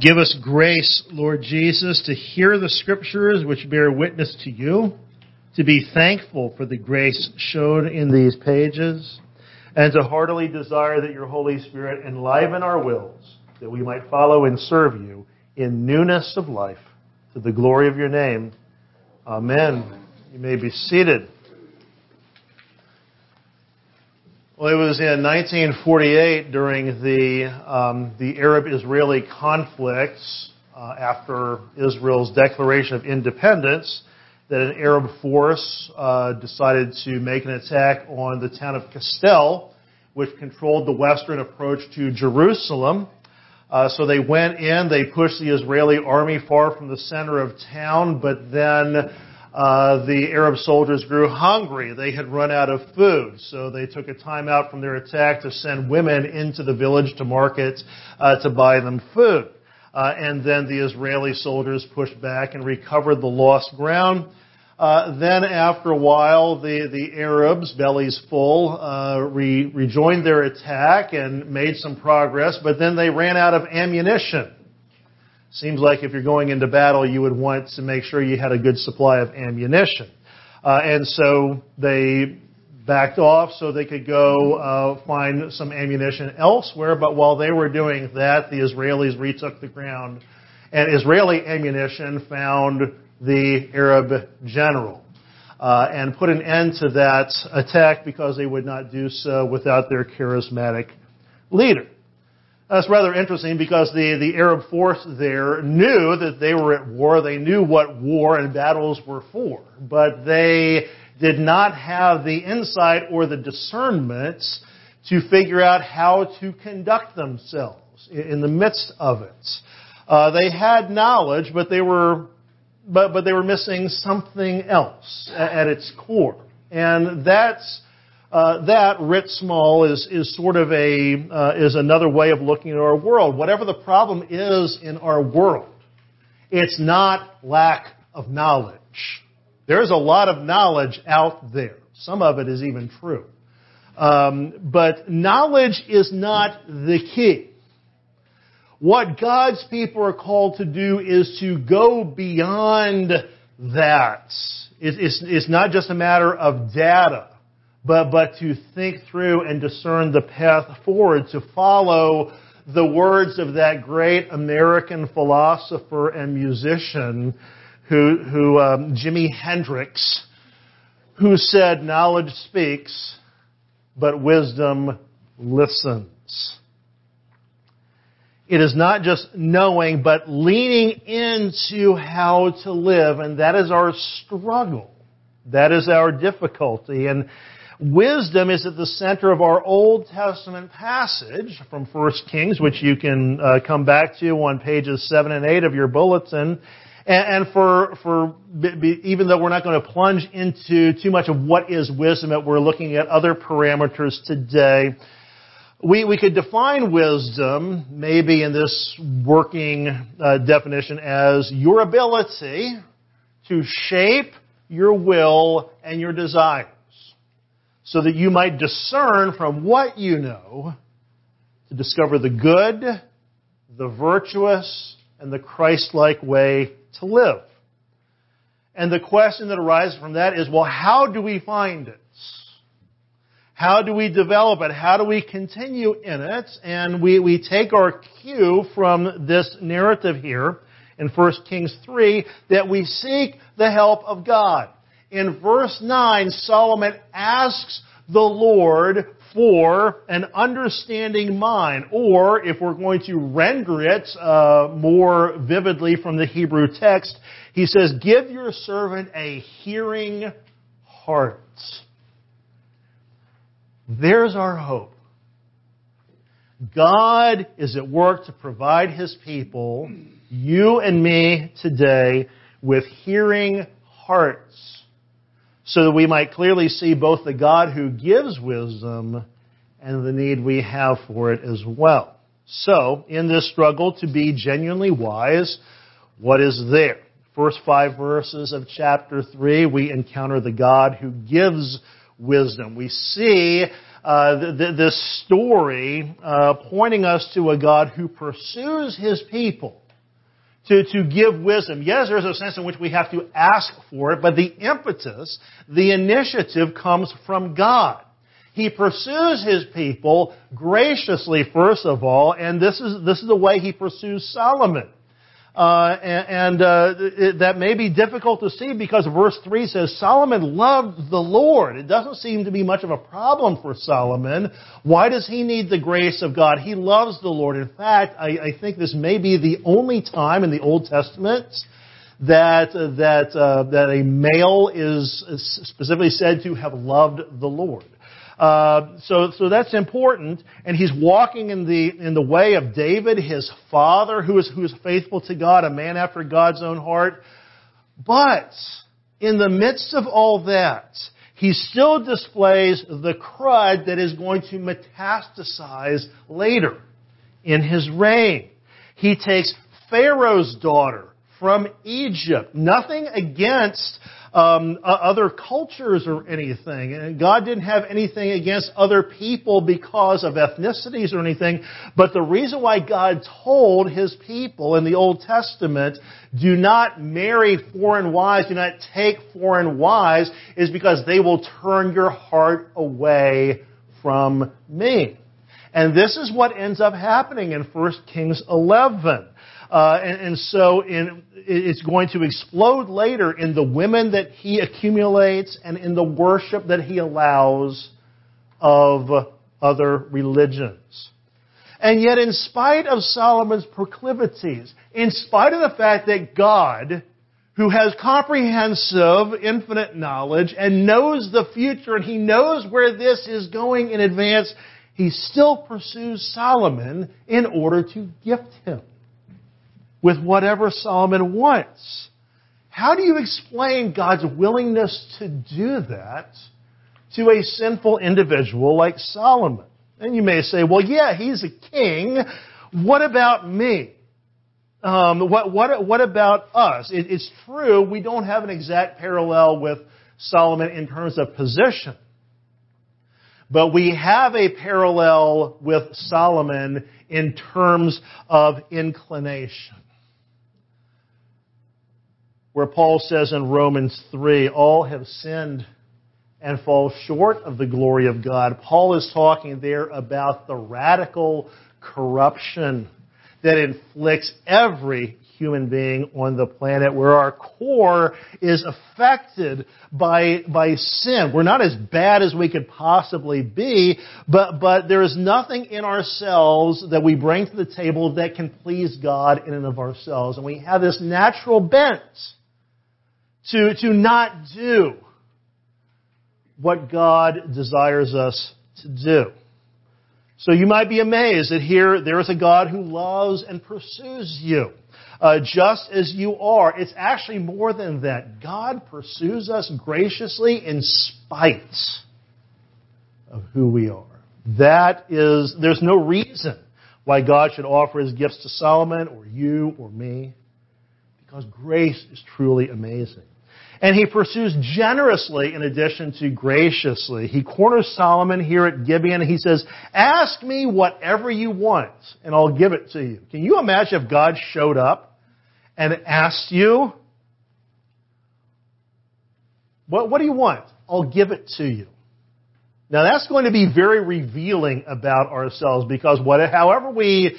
Give us grace, Lord Jesus, to hear the scriptures which bear witness to you, to be thankful for the grace shown in these pages, and to heartily desire that your Holy Spirit enliven our wills, that we might follow and serve you in newness of life, to the glory of your name. Amen. You may be seated. Well, it was in 1948 during the um, the Arab-Israeli conflicts uh, after Israel's declaration of independence that an Arab force uh, decided to make an attack on the town of Castel, which controlled the western approach to Jerusalem. Uh, so they went in, they pushed the Israeli army far from the center of town, but then uh, the Arab soldiers grew hungry. They had run out of food, so they took a time out from their attack to send women into the village to market uh, to buy them food. Uh, and then the Israeli soldiers pushed back and recovered the lost ground. Uh, then, after a while, the, the Arabs, bellies full, uh, re, rejoined their attack and made some progress, but then they ran out of ammunition. Seems like if you're going into battle, you would want to make sure you had a good supply of ammunition. Uh, and so they backed off so they could go uh, find some ammunition elsewhere. But while they were doing that, the Israelis retook the ground, and Israeli ammunition found the Arab general. Uh, and put an end to that attack because they would not do so without their charismatic leader. That's rather interesting because the, the Arab force there knew that they were at war. They knew what war and battles were for. But they did not have the insight or the discernment to figure out how to conduct themselves in the midst of it. Uh, they had knowledge, but they were, but, but they were missing something else at, at its core. And that's uh, that writ small is is sort of a uh, is another way of looking at our world. Whatever the problem is in our world, it's not lack of knowledge. There's a lot of knowledge out there. Some of it is even true. Um, but knowledge is not the key. What God's people are called to do is to go beyond that. It's, it's not just a matter of data but, but to think through and discern the path forward, to follow the words of that great American philosopher and musician who, who um, Jimi Hendrix, who said, knowledge speaks, but wisdom listens. It is not just knowing, but leaning into how to live, and that is our struggle. That is our difficulty. And Wisdom is at the center of our Old Testament passage from 1 Kings, which you can uh, come back to on pages 7 and 8 of your bulletin. And, and for, for, even though we're not going to plunge into too much of what is wisdom, we're looking at other parameters today. We, we could define wisdom, maybe in this working uh, definition, as your ability to shape your will and your desire so that you might discern from what you know to discover the good, the virtuous, and the Christ-like way to live. And the question that arises from that is, well, how do we find it? How do we develop it? How do we continue in it? And we, we take our cue from this narrative here in 1 Kings 3 that we seek the help of God. In verse 9, Solomon asks the Lord for an understanding mind, or if we're going to render it uh, more vividly from the Hebrew text, he says, "Give your servant a hearing heart." There's our hope. God is at work to provide His people, you and me today, with hearing hearts so that we might clearly see both the God who gives wisdom and the need we have for it as well. So, in this struggle to be genuinely wise, what is there? First five verses of chapter 3, we encounter the God who gives wisdom. We see uh, th- this story uh, pointing us to a God who pursues his people to, to give wisdom. Yes, there's a sense in which we have to ask for it, but the impetus, the initiative comes from God. He pursues his people graciously, first of all, and this is, this is the way he pursues Solomon. Uh, and, and uh, it, that may be difficult to see because verse 3 says Solomon loved the Lord. It doesn't seem to be much of a problem for Solomon. Why does he need the grace of God? He loves the Lord. In fact, I, I think this may be the only time in the Old Testament that that uh, that a male is specifically said to have loved the Lord. Uh, so, so that's important. And he's walking in the, in the way of David, his father, who is, who is faithful to God, a man after God's own heart. But, in the midst of all that, he still displays the crud that is going to metastasize later in his reign. He takes Pharaoh's daughter from Egypt. Nothing against um, other cultures or anything. And God didn't have anything against other people because of ethnicities or anything. But the reason why God told His people in the Old Testament, do not marry foreign wives, do not take foreign wives, is because they will turn your heart away from me. And this is what ends up happening in 1 Kings 11. Uh, and, and, so in, it's going to explode later in the women that he accumulates and in the worship that he allows of other religions. And yet, in spite of Solomon's proclivities, in spite of the fact that God, who has comprehensive, infinite knowledge and knows the future and he knows where this is going in advance, he still pursues Solomon in order to gift him with whatever Solomon wants. How do you explain God's willingness to do that to a sinful individual like Solomon? And you may say, well, yeah, he's a king. What about me? Um, what, what, what about us? It, it's true, we don't have an exact parallel with Solomon in terms of position. But we have a parallel with Solomon in terms of inclination where Paul says in Romans 3, all have sinned and fall short of the glory of God. Paul is talking there about the radical corruption that inflicts every human being on the planet where our core is affected by, by sin. We're not as bad as we could possibly be, but, but there is nothing in ourselves that we bring to the table that can please God in and of ourselves. And we have this natural bent to, to not do what God desires us to do. So you might be amazed that here there is a God who loves and pursues you. Uh, just as you are. It's actually more than that. God pursues us graciously in spite of who we are. That is, there's no reason why God should offer his gifts to Solomon or you or me. Because grace is truly amazing. And he pursues generously in addition to graciously. He corners Solomon here at Gibeon and he says, ask me whatever you want and I'll give it to you. Can you imagine if God showed up and asked you, what, what do you want? I'll give it to you. Now that's going to be very revealing about ourselves because what, however we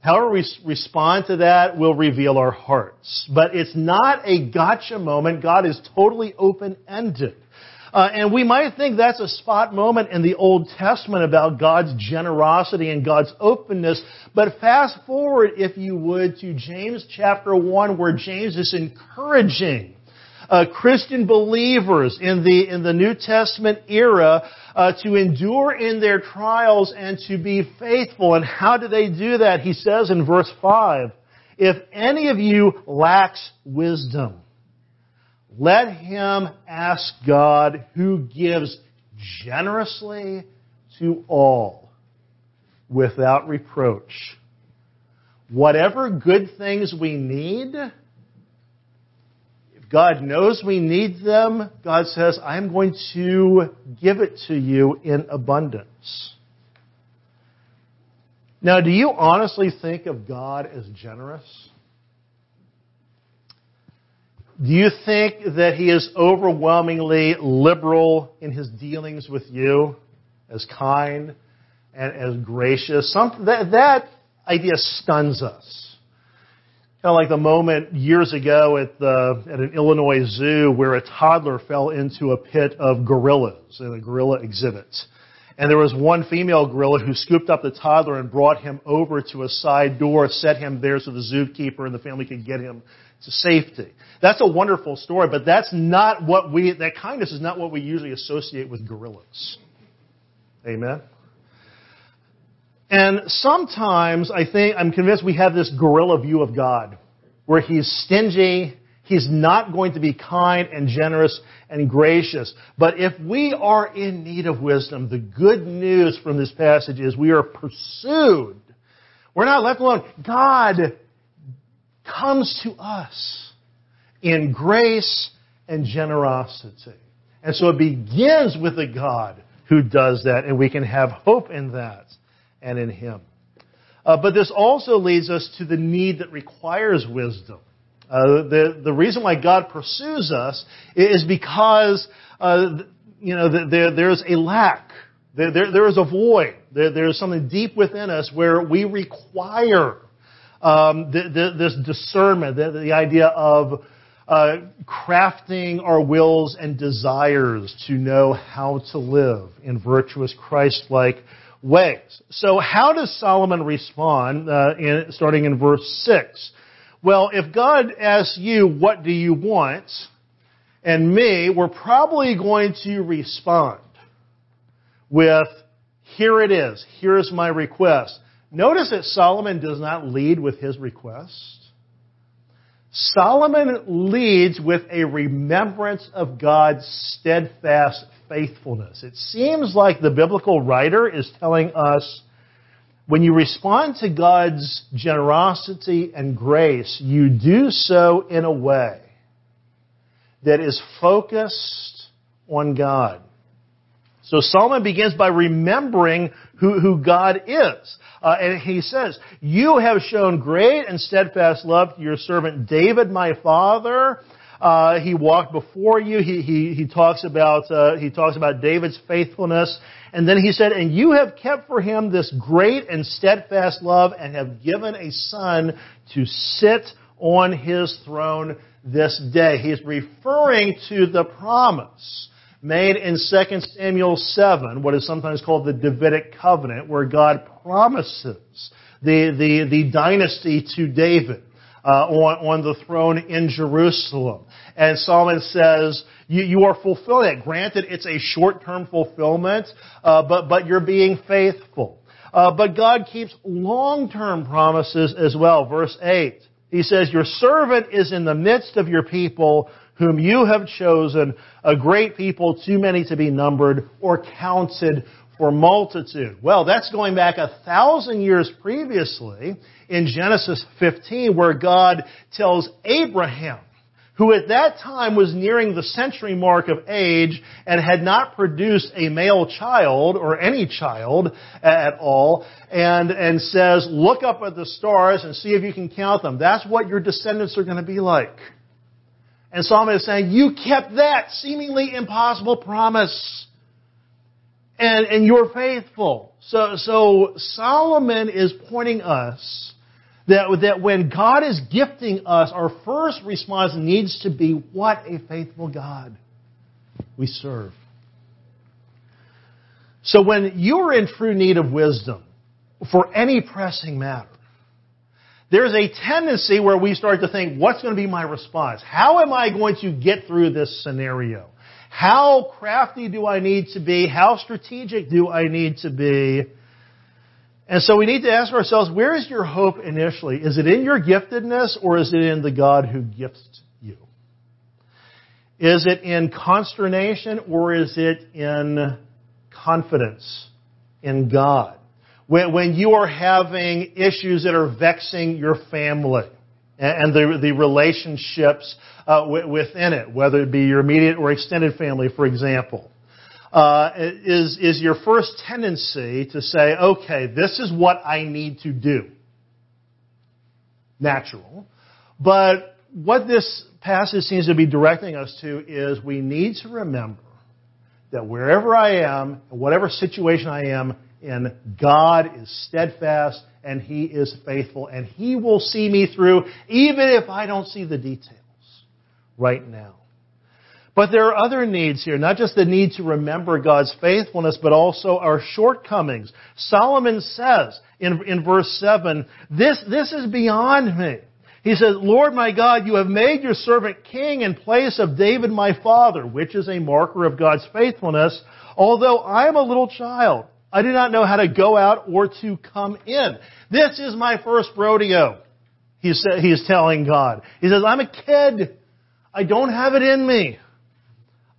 However we respond to that will reveal our hearts. But it's not a gotcha moment. God is totally open-ended. Uh, and we might think that's a spot moment in the Old Testament about God's generosity and God's openness. But fast forward, if you would, to James chapter 1 where James is encouraging uh, Christian believers in the, in the New Testament era uh, to endure in their trials and to be faithful. And how do they do that? He says in verse 5, if any of you lacks wisdom, let him ask God who gives generously to all without reproach. Whatever good things we need, God knows we need them. God says, I'm going to give it to you in abundance. Now, do you honestly think of God as generous? Do you think that he is overwhelmingly liberal in his dealings with you, as kind and as gracious? Some, that, that idea stuns us. Kind of like the moment years ago at, the, at an Illinois zoo where a toddler fell into a pit of gorillas in a gorilla exhibit. And there was one female gorilla who scooped up the toddler and brought him over to a side door, set him there so the zookeeper and the family could get him to safety. That's a wonderful story, but that's not what we, that kindness is not what we usually associate with gorillas. Amen? And sometimes I think, I'm convinced we have this gorilla view of God, where He's stingy, He's not going to be kind and generous and gracious. But if we are in need of wisdom, the good news from this passage is we are pursued. We're not left alone. God comes to us in grace and generosity. And so it begins with a God who does that, and we can have hope in that and in Him. Uh, but this also leads us to the need that requires wisdom. Uh, the, the reason why God pursues us is because, uh, you know, there, there's a lack. There, there, there is a void. There, there's something deep within us where we require um, the, the, this discernment, the, the idea of uh, crafting our wills and desires to know how to live in virtuous Christ-like ways. So how does Solomon respond, uh, in, starting in verse 6? Well, if God asks you, what do you want? And me, we're probably going to respond with, here it is. Here's my request. Notice that Solomon does not lead with his request. Solomon leads with a remembrance of God's steadfast faithfulness. It seems like the biblical writer is telling us when you respond to God's generosity and grace, you do so in a way that is focused on God. So Solomon begins by remembering who, who God is. Uh, and he says, You have shown great and steadfast love to your servant David, my father. Uh, he walked before you. He, he, he talks about, uh, he talks about David's faithfulness. And then he said, and you have kept for him this great and steadfast love and have given a son to sit on his throne this day. He's referring to the promise made in 2 Samuel 7, what is sometimes called the Davidic covenant, where God promises the, the, the dynasty to David uh, on, on the throne in Jerusalem. And Solomon says, you, you are fulfilling it. Granted, it's a short-term fulfillment, uh, but, but you're being faithful. Uh, but God keeps long-term promises as well. Verse 8. He says, Your servant is in the midst of your people whom you have chosen, a great people, too many to be numbered or counted for multitude. Well, that's going back a thousand years previously in Genesis 15 where God tells Abraham, who at that time was nearing the century mark of age and had not produced a male child or any child at all, and, and says, look up at the stars and see if you can count them. That's what your descendants are going to be like. And Solomon is saying, you kept that seemingly impossible promise and, and you're faithful. So, so Solomon is pointing us that, that when God is gifting us, our first response needs to be, what a faithful God we serve. So when you're in true need of wisdom for any pressing matter, there's a tendency where we start to think, what's going to be my response? How am I going to get through this scenario? How crafty do I need to be? How strategic do I need to be? And so we need to ask ourselves, where is your hope initially? Is it in your giftedness or is it in the God who gifts you? Is it in consternation or is it in confidence in God? When, when you are having issues that are vexing your family, and the, the relationships uh, within it, whether it be your immediate or extended family, for example. Uh, is, is your first tendency to say, okay, this is what I need to do. Natural. But what this passage seems to be directing us to is we need to remember that wherever I am, whatever situation I am in, God is steadfast and He is faithful and He will see me through even if I don't see the details right now. But there are other needs here, not just the need to remember God's faithfulness, but also our shortcomings. Solomon says in, in verse 7, this, this is beyond me. He says, Lord my God, you have made your servant king in place of David my father, which is a marker of God's faithfulness, although I am a little child. I do not know how to go out or to come in. This is my first rodeo, he he's telling God. He says, I'm a kid. I don't have it in me.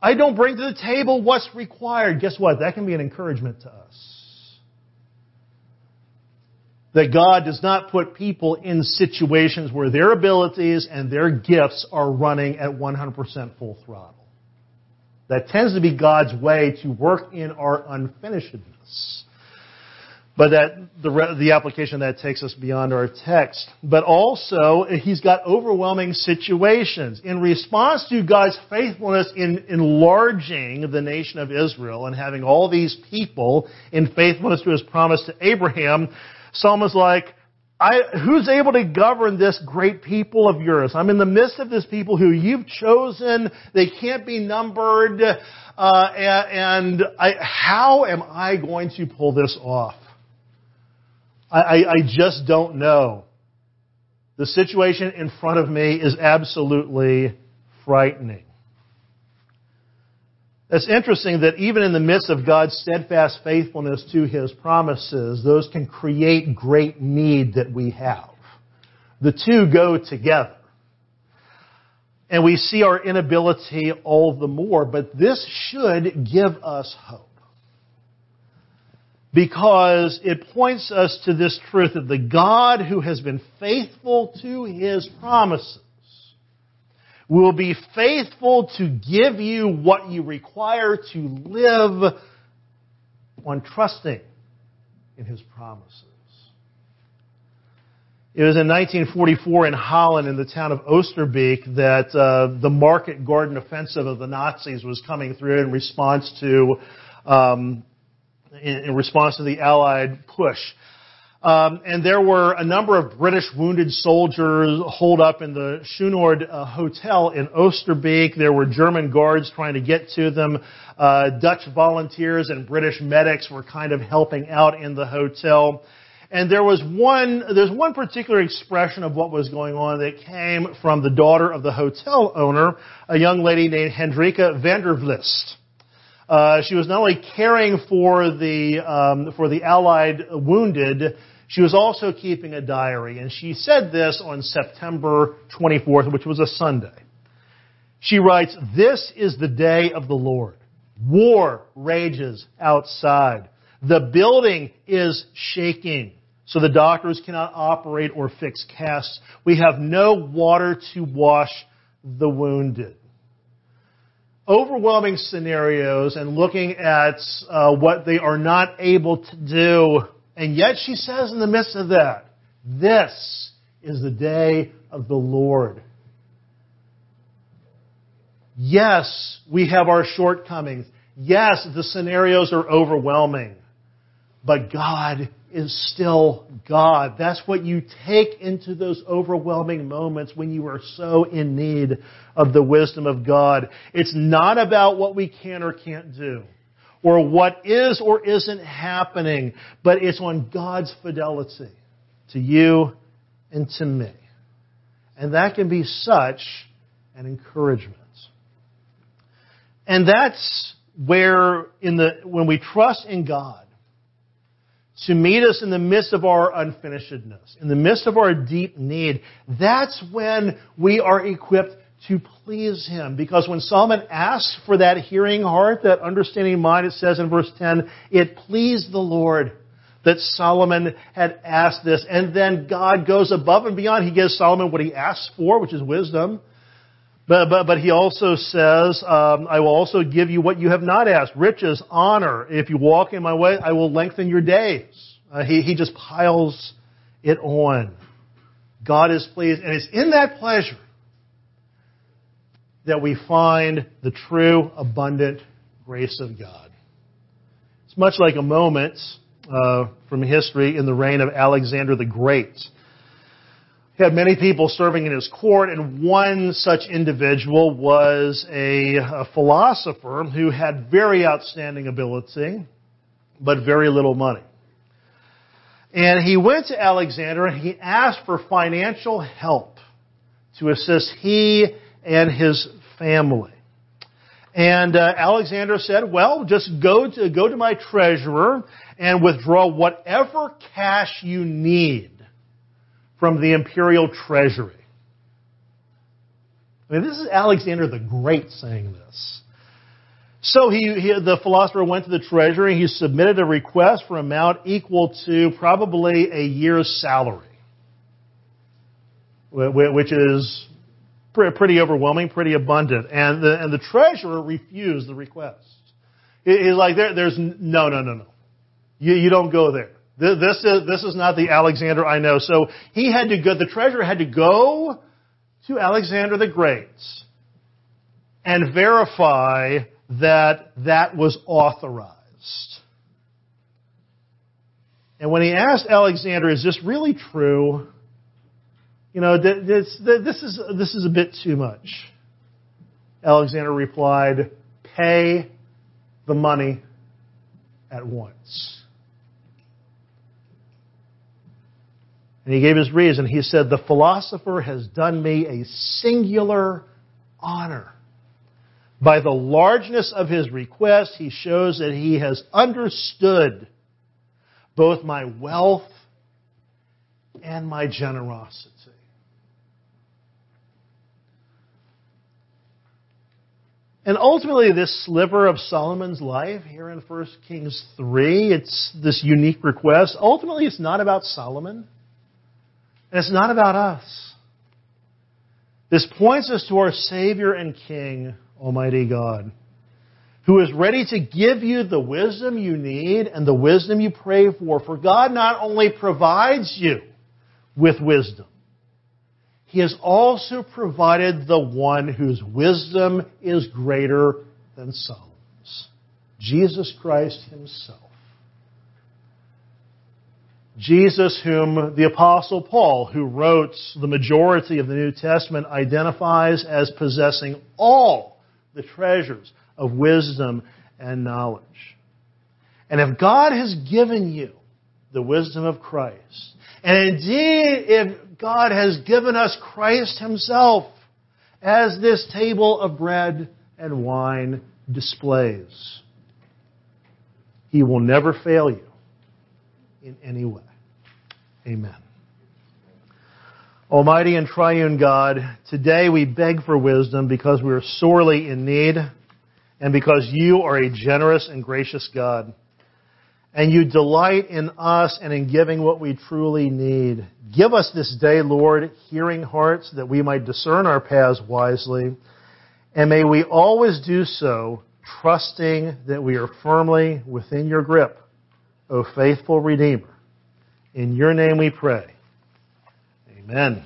I don't bring to the table what's required. Guess what? That can be an encouragement to us that God does not put people in situations where their abilities and their gifts are running at 100% full throttle. That tends to be God's way to work in our unfinishedness. But that the, the application that takes us beyond our text. But also, he's got overwhelming situations. In response to God's faithfulness in enlarging the nation of Israel and having all these people in faithfulness to his promise to Abraham, Solomon is like, I, who's able to govern this great people of yours? I'm in the midst of this people who you've chosen. They can't be numbered. Uh, and I, how am I going to pull this off? I, I, I just don't know. The situation in front of me is absolutely frightening. It's interesting that even in the midst of God's steadfast faithfulness to His promises, those can create great need that we have. The two go together. And we see our inability all the more, but this should give us hope. Because it points us to this truth that the God who has been faithful to His promises will be faithful to give you what you require to live on trusting in His promises. It was in 1944 in Holland, in the town of Oosterbeek, that uh, the market garden offensive of the Nazis was coming through in response to um, in, in response to the Allied push. Um, and there were a number of British wounded soldiers holed up in the Schoonoord uh, Hotel in Oosterbeek. There were German guards trying to get to them. Uh, Dutch volunteers and British medics were kind of helping out in the hotel. And there was one, there's one particular expression of what was going on that came from the daughter of the hotel owner, a young lady named Hendrika van der Vlist. Uh, she was not only caring for the um, for the Allied wounded, she was also keeping a diary, and she said this on September 24th, which was a Sunday. She writes, This is the day of the Lord. War rages outside. The building is shaking, so the doctors cannot operate or fix casts. We have no water to wash the wounded. Overwhelming scenarios and looking at uh, what they are not able to do and yet she says in the midst of that, this is the day of the Lord. Yes, we have our shortcomings. Yes, the scenarios are overwhelming. But God is still God. That's what you take into those overwhelming moments when you are so in need of the wisdom of God. It's not about what we can or can't do or what is or isn't happening, but it's on God's fidelity to you and to me. And that can be such an encouragement. And that's where in the, when we trust in God to meet us in the midst of our unfinishedness, in the midst of our deep need, that's when we are equipped to please Him. Because when Solomon asks for that hearing heart, that understanding mind, it says in verse 10, it pleased the Lord that Solomon had asked this. And then God goes above and beyond. He gives Solomon what he asks for, which is wisdom. But, but, but he also says, um, I will also give you what you have not asked, riches, honor. If you walk in my way, I will lengthen your days. Uh, he, he just piles it on. God is pleased, and it's in that pleasure that we find the true, abundant grace of God. It's much like a moment uh, from history in the reign of Alexander the Great. He had many people serving in his court, and one such individual was a, a philosopher who had very outstanding ability, but very little money. And he went to Alexander and he asked for financial help to assist he and his family. And uh, Alexander said, well, just go to, go to my treasurer and withdraw whatever cash you need from the imperial treasury. I mean, this is Alexander the Great saying this. So he, he, the philosopher went to the treasury. and He submitted a request for an amount equal to probably a year's salary, which is pretty overwhelming, pretty abundant. And the, and the treasurer refused the request. He's like, there, there's no, no, no, no. You, you don't go there. This is, this is not the Alexander I know. So he had to go, the treasurer had to go to Alexander the Great and verify that that was authorized. And when he asked Alexander, is this really true? You know, this, this, is, this is a bit too much. Alexander replied, pay the money at once. And he gave his reason. He said, The philosopher has done me a singular honor. By the largeness of his request, he shows that he has understood both my wealth and my generosity. And ultimately, this sliver of Solomon's life here in 1 Kings 3, it's this unique request. Ultimately, it's not about Solomon, and it's not about us. This points us to our Savior and King, Almighty God, who is ready to give you the wisdom you need and the wisdom you pray for. For God not only provides you with wisdom, he has also provided the one whose wisdom is greater than Solomon's Jesus Christ Himself. Jesus, whom the Apostle Paul, who wrote the majority of the New Testament, identifies as possessing all the treasures of wisdom and knowledge. And if God has given you the wisdom of Christ, and indeed if God has given us Christ Himself as this table of bread and wine displays. He will never fail you in any way. Amen. Almighty and triune God, today we beg for wisdom because we are sorely in need and because you are a generous and gracious God and you delight in us and in giving what we truly need. Give us this day, Lord, hearing hearts that we might discern our paths wisely. And may we always do so trusting that we are firmly within your grip, O faithful Redeemer. In your name we pray. Amen.